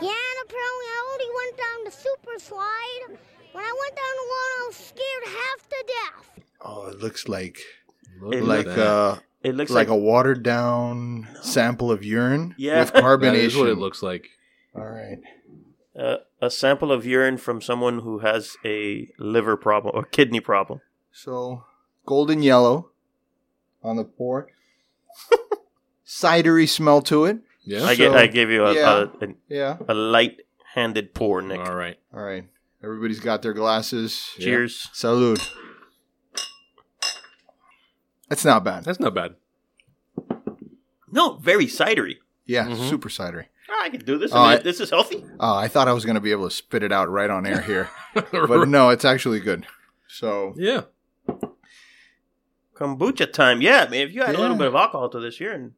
Yeah, and apparently I already went down the super slide. When I went down the one, I was scared half to death.
Oh, it looks like
It
like
that.
uh
It looks
like,
like,
a watered down sample of urine
Yeah.
with carbonation.
is what it looks like.
All right.
uh, a sample of urine from someone who has a liver problem or kidney problem.
So golden yellow on the pour. Cidery smell to it.
Yeah.
I, get,
So,
I gave you a,
yeah.
a, a,
Yeah.
a light-handed pour, Nick.
All right.
All right. Everybody's got their glasses.
Cheers.
Salud. That's not bad.
That's not bad.
No, very cidery.
Yeah,
Mhm.
super cidery.
Ah, I can do this.
Oh,
I mean, this is healthy.
Oh, I thought I was going to be able to spit it out right on air here, but no, it's actually good. So
yeah.
Kombucha time. Yeah, I mean, if you add a little bit of alcohol to this, you're in.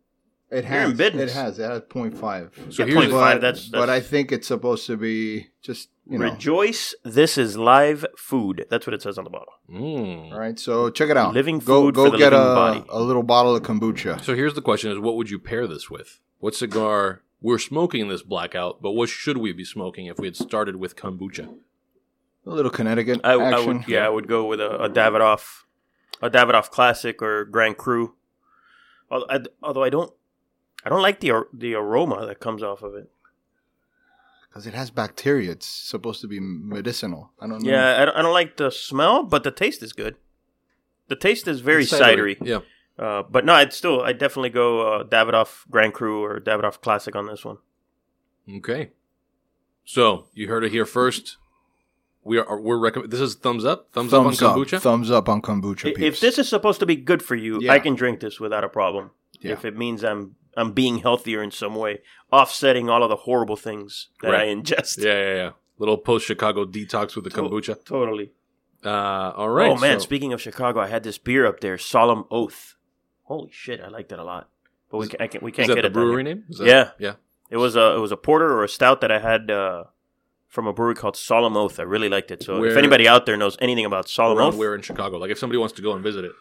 It
You're in
has.
business.
It has. It has 0.5.
So
Yeah,
here's
0.5,
but,
that's-
but I think it's supposed to be just you know.
Rejoice, this is live food. That's what it says on the bottle.
Mm.
All right, so check it out.
Living
go
food
go
for the
get
living
a,
body.
a little bottle of kombucha.
So here's the question: Is what would you pair this with? What cigar? We're smoking this blackout, but what should we be smoking if we had started with kombucha?
A little Connecticut
I, I
action.
would, yeah, I would go with a, a Davidoff, a Davidoff Classic or Grand Cru. Al- I- Although I don't I don't like the ar- the aroma that comes off of it.
Because it has bacteria. It's supposed to be medicinal. I don't know.
Yeah, I don't, I don't like the smell, but the taste is good. The taste is very
It's
cidery.
Yeah.
Uh, but no, I'd still, I'd definitely go uh, Davidoff Grand Cru or Davidoff Classic on this one.
Okay. So you heard it here first. We are we're recommend. This is thumbs up. Thumbs,
Thumbs
up
up.
on kombucha.
Thumbs up on kombucha.
I- If this is supposed to be good for you,
Yeah.
I can drink this without a problem.
Yeah.
If it means I'm I'm being healthier in some way, offsetting all of the horrible things that
Right.
I ingest.
yeah, yeah, yeah. Little post Chicago detox with the
To-
kombucha.
Totally.
Uh, all right.
oh man,
so-
speaking of Chicago, I had this beer up there, Solemn Oath. Holy shit, I liked it a lot. But we, ca- I can, we can't
that
get
the
it
brewery name? Is that-
Yeah.
yeah.
It was a it was a porter or a stout that I had uh, from a brewery called Solemn Oath. I really liked it. So if anybody out there knows anything about Solemn Oath,
where in Chicago? Like if somebody wants to go and visit it.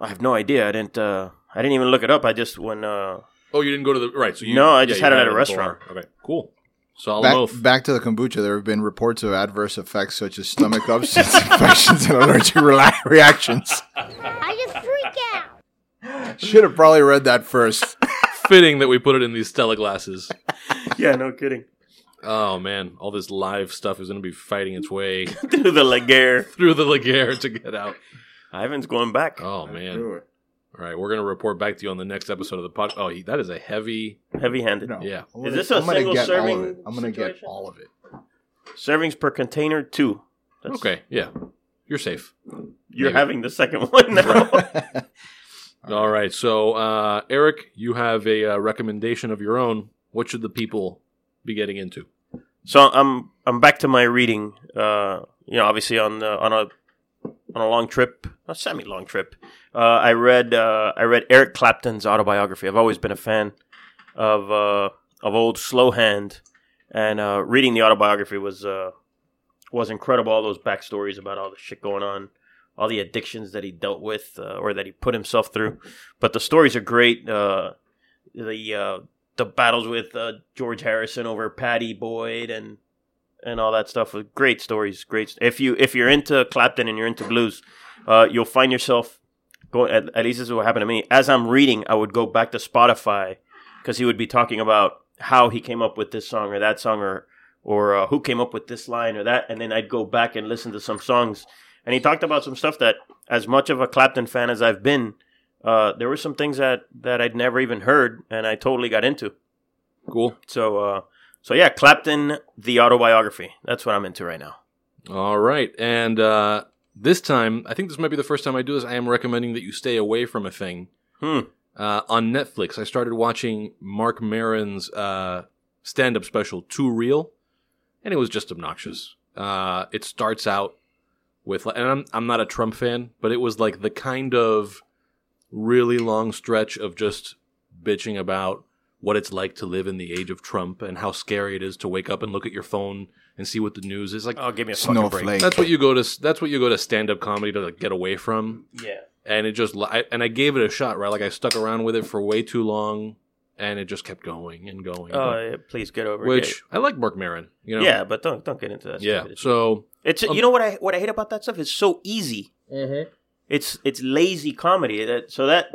I have no idea. I didn't uh, I didn't even look it up. I just when uh,
Oh, you didn't go to the right. So you
No, I just
you
had it at a restaurant.
bar. Okay, cool. Solemn
back,
oath.
back to the kombucha, there have been reports of adverse effects such as stomach upsets, infections, and allergic rela- reactions.
I just freak out.
Should have probably read that first.
Fitting that we put it in these Stella glasses.
yeah, no kidding,
Oh man, all this live stuff is going to be fighting its way
through the Laguerre.
through the Laguerre to get out.
Ivan's going back.
Oh man. All right, we're going to report back to you on the next episode of the pod. Oh, he, that is a heavy.
Heavy handed.
No.
Yeah.
I'm
Is
gonna-
this a
I'm gonna
single
get all of
serving
it. I'm gonna get
situation?
all of it.
Servings per container two. That's,
Okay, yeah, you're safe.
You're
Maybe.
having the second one now.
All right, so uh, Eric, you have a uh, recommendation of your own. What should the people be getting into?
So I'm I'm back to my reading. Uh, you know, obviously on the, on a on a long trip, a semi long trip. Uh, I read uh, I read Eric Clapton's autobiography. I've always been a fan of uh, of old Slow Hand, and uh, reading the autobiography was uh, was incredible. All those backstories about all the shit going on, all the addictions that he dealt with uh, or that he put himself through. But the stories are great. The the battles with George Harrison over Pattie Boyd and and all that stuff. With great stories. Great. If you if you're into Clapton and you're into blues, uh, you'll find yourself going. At, at least this is what happened to me. As I'm reading, I would go back to Spotify because he would be talking about how he came up with this song or that song or or uh, who came up with this line or that, and then I'd go back and listen to some songs. And he talked about some stuff that, as much of a Clapton fan as I've been, uh, there were some things that that I'd never even heard, and I totally got into.
Cool.
So, uh, so yeah, Clapton, the autobiography. That's what I'm into right now.
All right, and uh, this time, I think this might be the first time I do this. I am recommending that you stay away from a thing.
Hmm.
Uh, on Netflix, I started watching Marc Maron's uh, stand-up special, Too Real, and it was just obnoxious. Uh, it starts out with, and I'm I'm not a Trump fan, but it was like the kind of really long stretch of just bitching about what it's like to live in the age of Trump and how scary it is to wake up and look at your phone and see what the news is like.
Oh, give me a fucking break.
Snowflake.
That's what you go to. That's what you go to stand up comedy to like, get away from.
Yeah.
And it just I, and I gave it a shot. Right, like I stuck around with it for way too long, and it just kept going and going.
Oh,
going.
yeah, please get over it.
which I like Marc Maron. You know.
Yeah, but don't don't get into that.
Yeah.
stupidity.
So
it's
um,
you know what I what I hate about that stuff is so easy. It's it's lazy comedy. That so that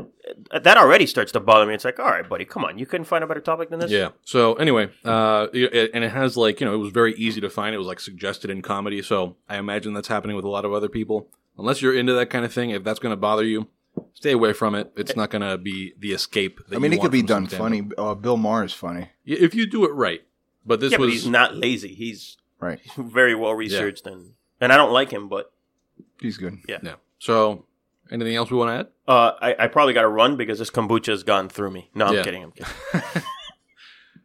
that already starts to bother me. It's like, all right, buddy, come on, you couldn't find a better topic than this.
yeah. So anyway, uh, it- and it has like you know it was very easy to find. It was like suggested in comedy. So I imagine that's happening with a lot of other people. Unless you're into that kind of thing, if that's going to bother you, stay away from it. It's not going to be the escape. That
I mean,
you
it could be done funny. Uh, Bill Maher is funny,
Yeah, if you do it right. But this
yeah, but
was
he's not lazy. He's
right?
very well researched and and I don't like him, but
He's good.
Yeah. Yeah. So, anything else we want to add?
uh, I I probably got to run because this kombucha has gone through me. No, I'm
Yeah.
kidding. I'm kidding.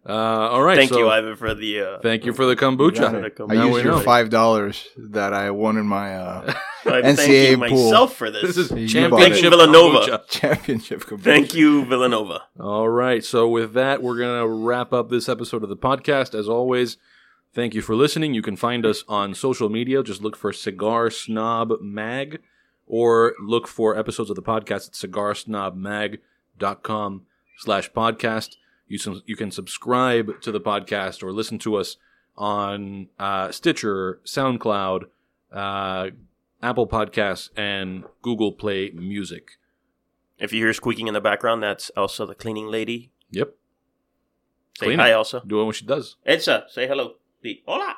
Uh, all right.
Thank
so
you, Ivan, for the. Uh,
Thank you for the kombucha.
it.
Now
I
we
used your
know.
five dollars that I won in my uh,
I'm
NCAA
thanking
pool.
myself for this.
This is
You
championship
bought it. Villanova.
kombucha.
championship. kombucha.
Thank you, Villanova.
All right. So with that, we're gonna wrap up this episode of the podcast. As always, thank you for listening. You can find us on social media. Just look for Cigar Snob Mag, or look for episodes of the podcast at cigarsnobmag.com slash podcast. You can, you can subscribe to the podcast or listen to us on uh, Stitcher, SoundCloud, uh, Apple Podcasts, and Google Play Music.
If you hear squeaking in the background, that's Elsa, the cleaning lady,
Yep.
Say
Clean
hi. Elsa.
Doing what she does.
Elsa, say hello. The hola.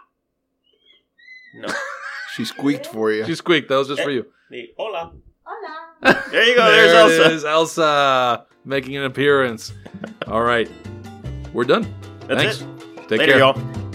No,
She squeaked for you.
She squeaked. That was just for you.
the hola.
Hola.
There you go.
there
There's
it
Elsa.
is, Elsa making an appearance. All right, we're done.
That's
Thanks.
it.
Take
Later,
care.
y'all.